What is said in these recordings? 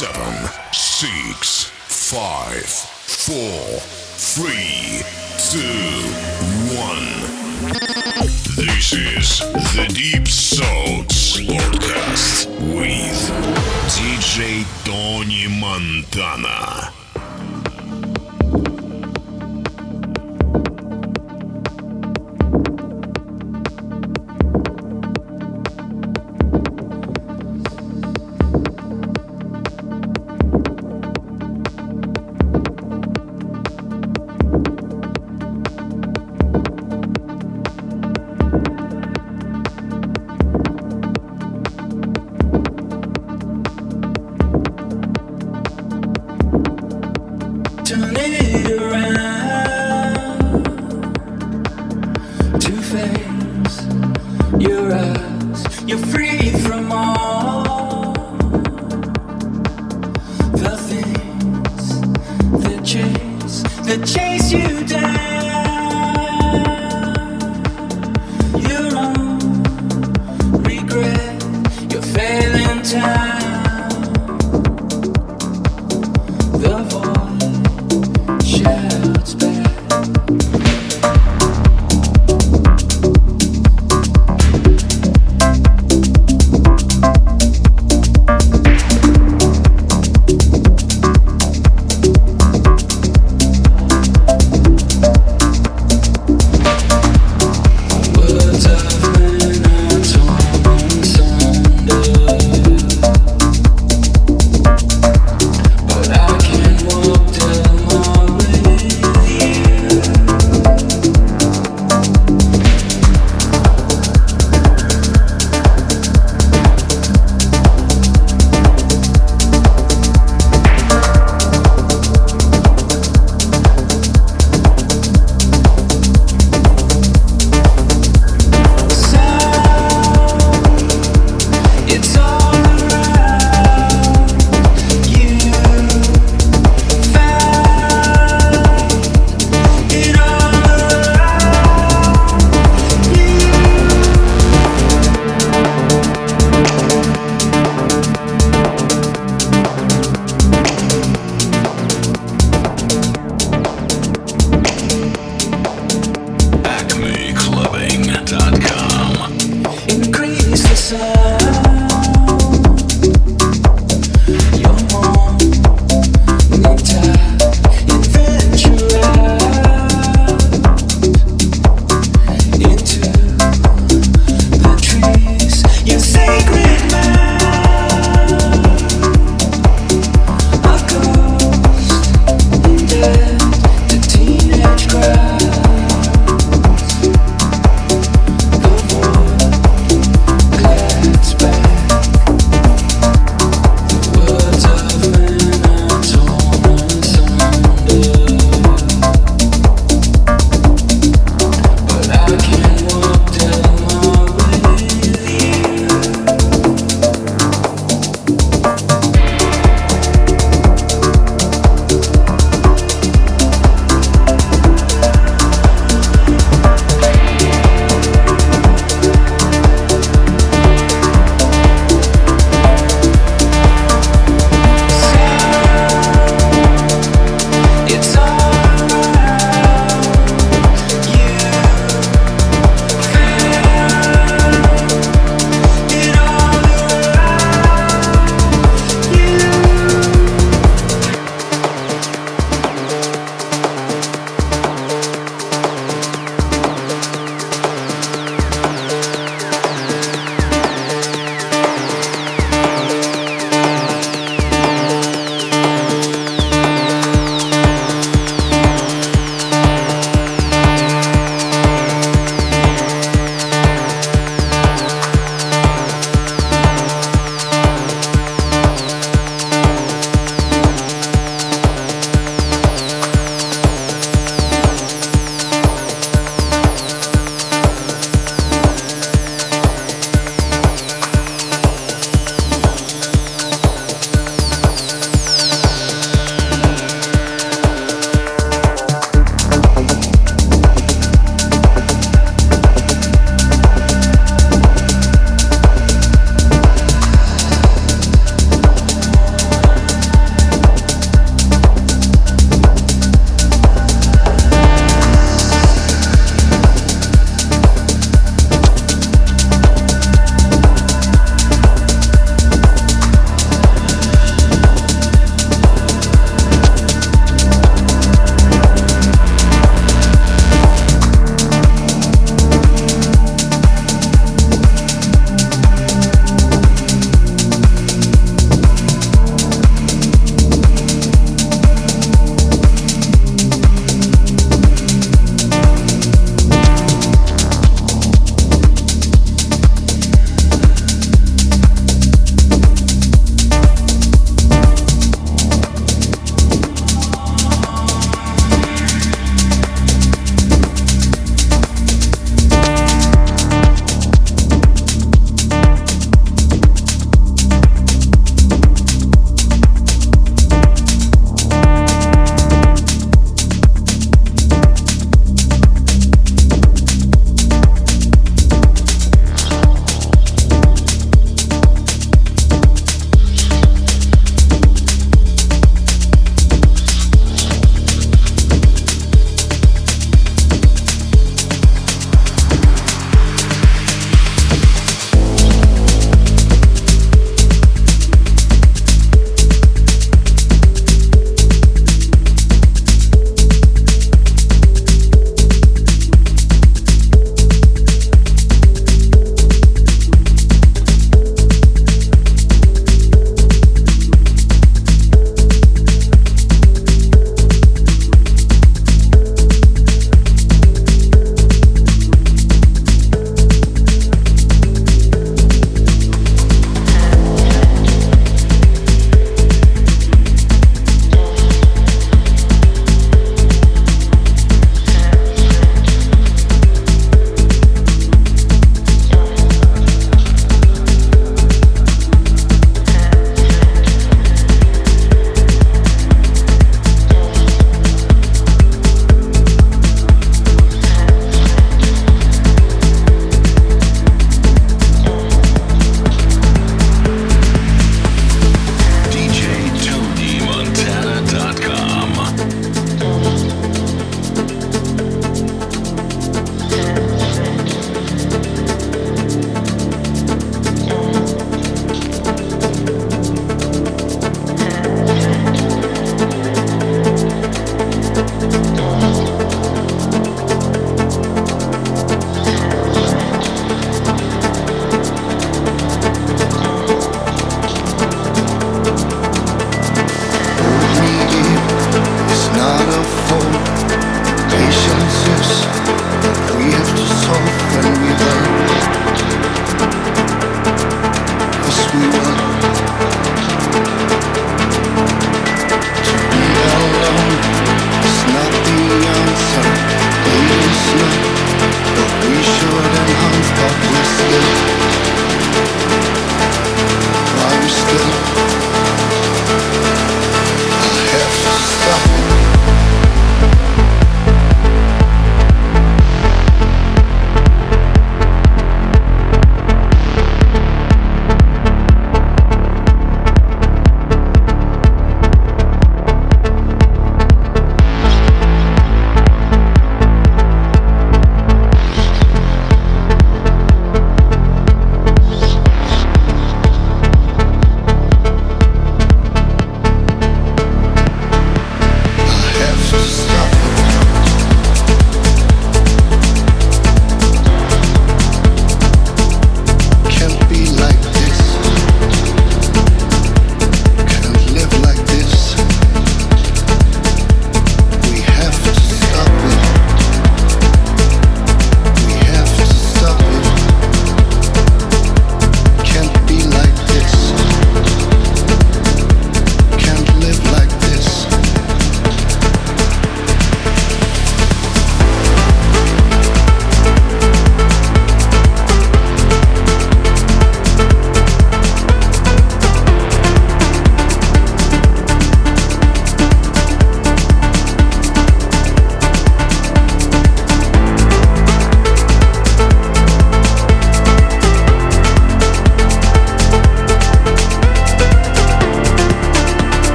seven, six, five, four, three, two, one. This is the Deep Thoughts Podcast with DJ Tony Montana.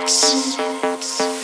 It's.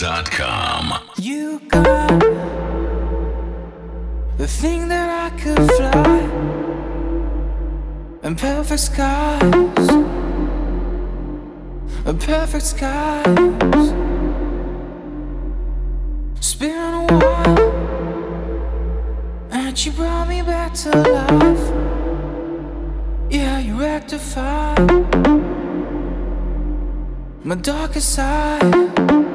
You got the thing that I could fly and perfect skies, a perfect skies. It's been a while, and you brought me back to life. Yeah, you rectified my darkest side.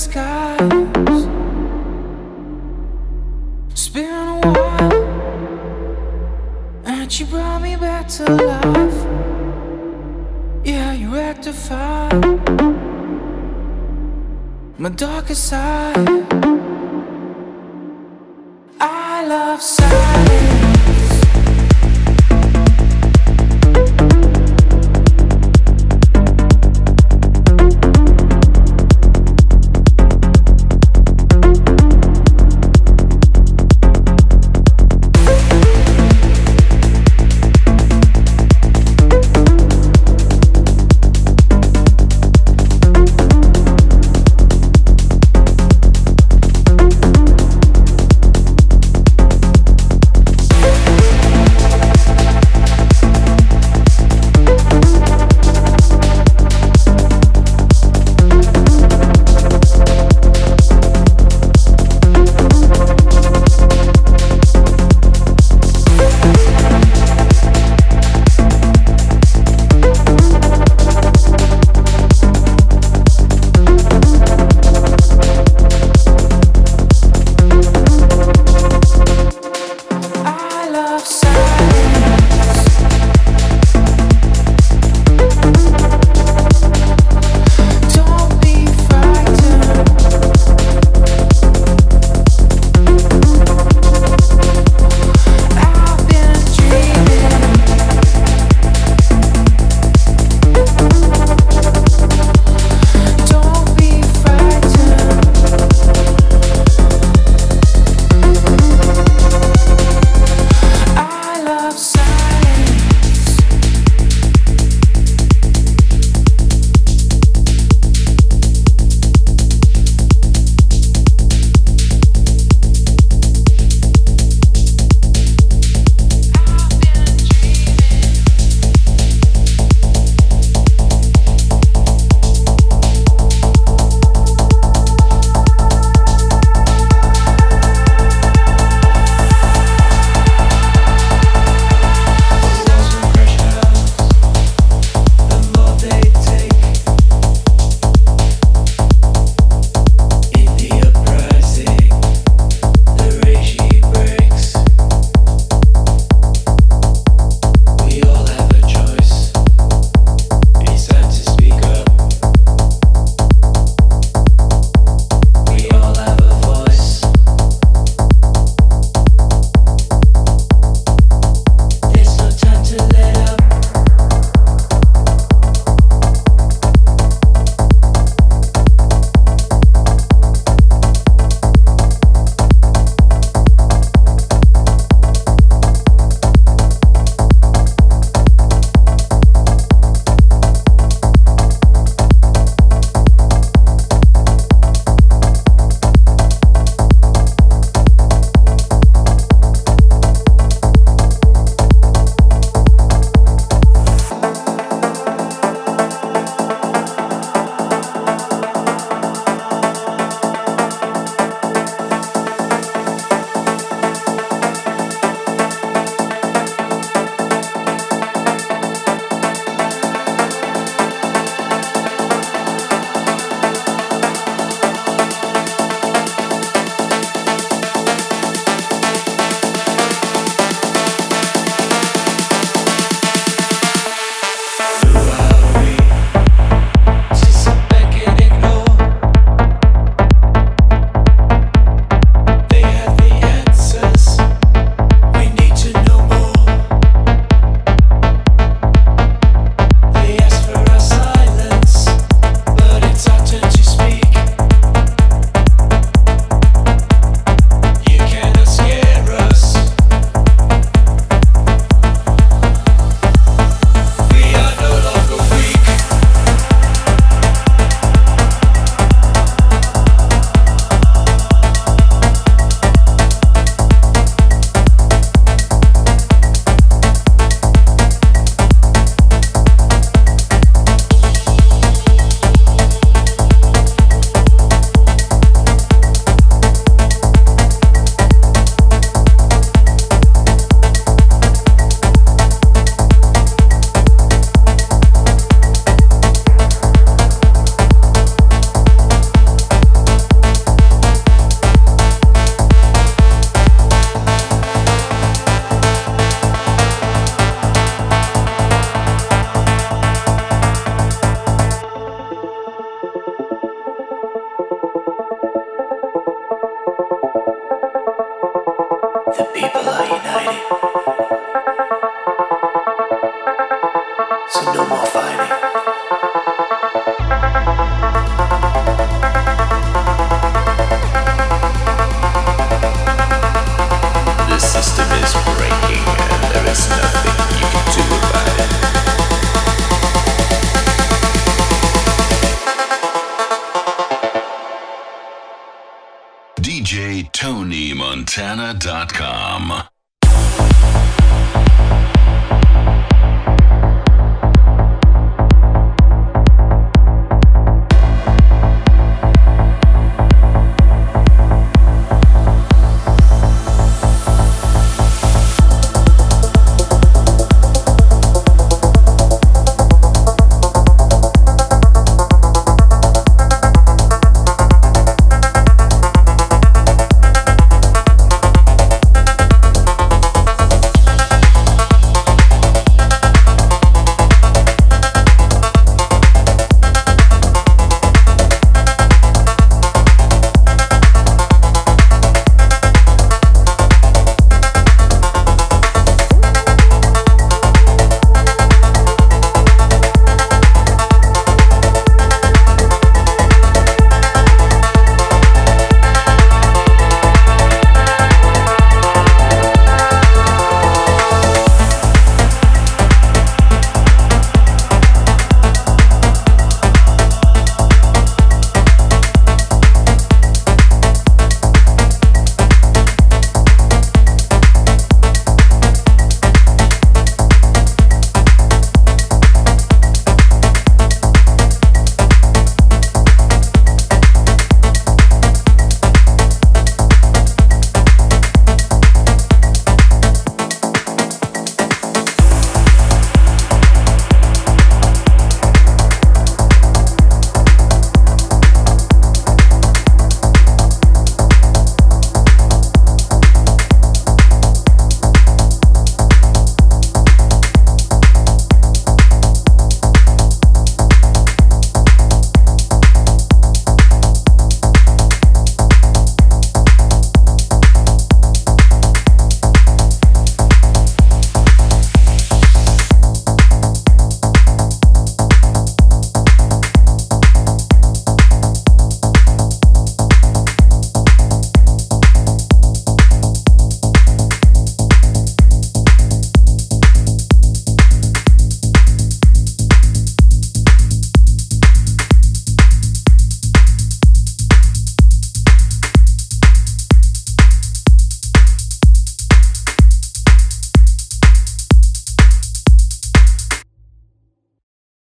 skies. It's been a while, and you brought me back to life. Yeah, you my darkest side.